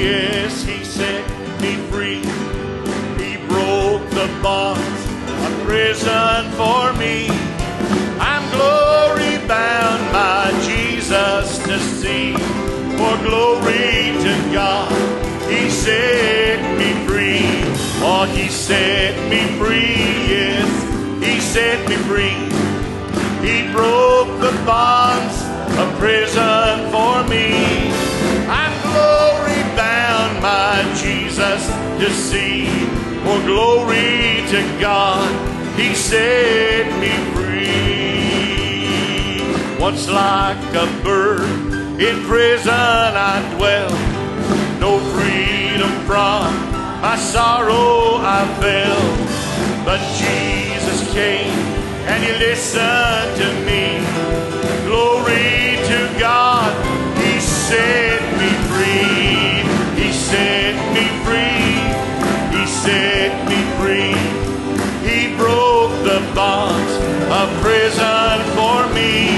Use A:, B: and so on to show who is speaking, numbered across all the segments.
A: yes, he set me free. He broke the bonds of prison for me. I'm glory bound by Jesus to see. For glory to God, he set me free. Oh, he set me free, yes, he set me free. He broke the bonds of prison to see. For glory to God, He set me free. Once like a bird in prison I dwell, no freedom from my sorrow I felt. But Jesus came and He listened to me. The bonds of prison for me.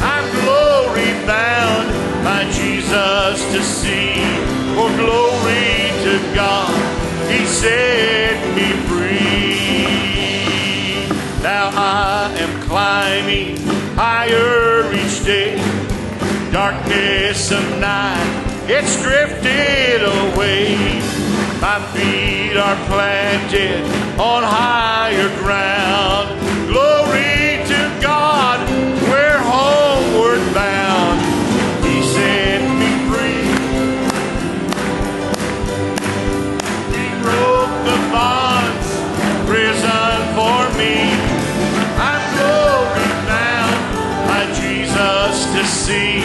A: I'm glory bound, my Jesus to see. For glory to God, He set me free. Now I am climbing higher each day. Darkness of night, it's drifted away. My feet are planted on higher to see.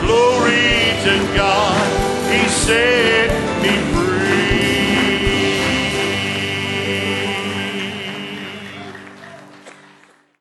A: Glory to God, He saved me.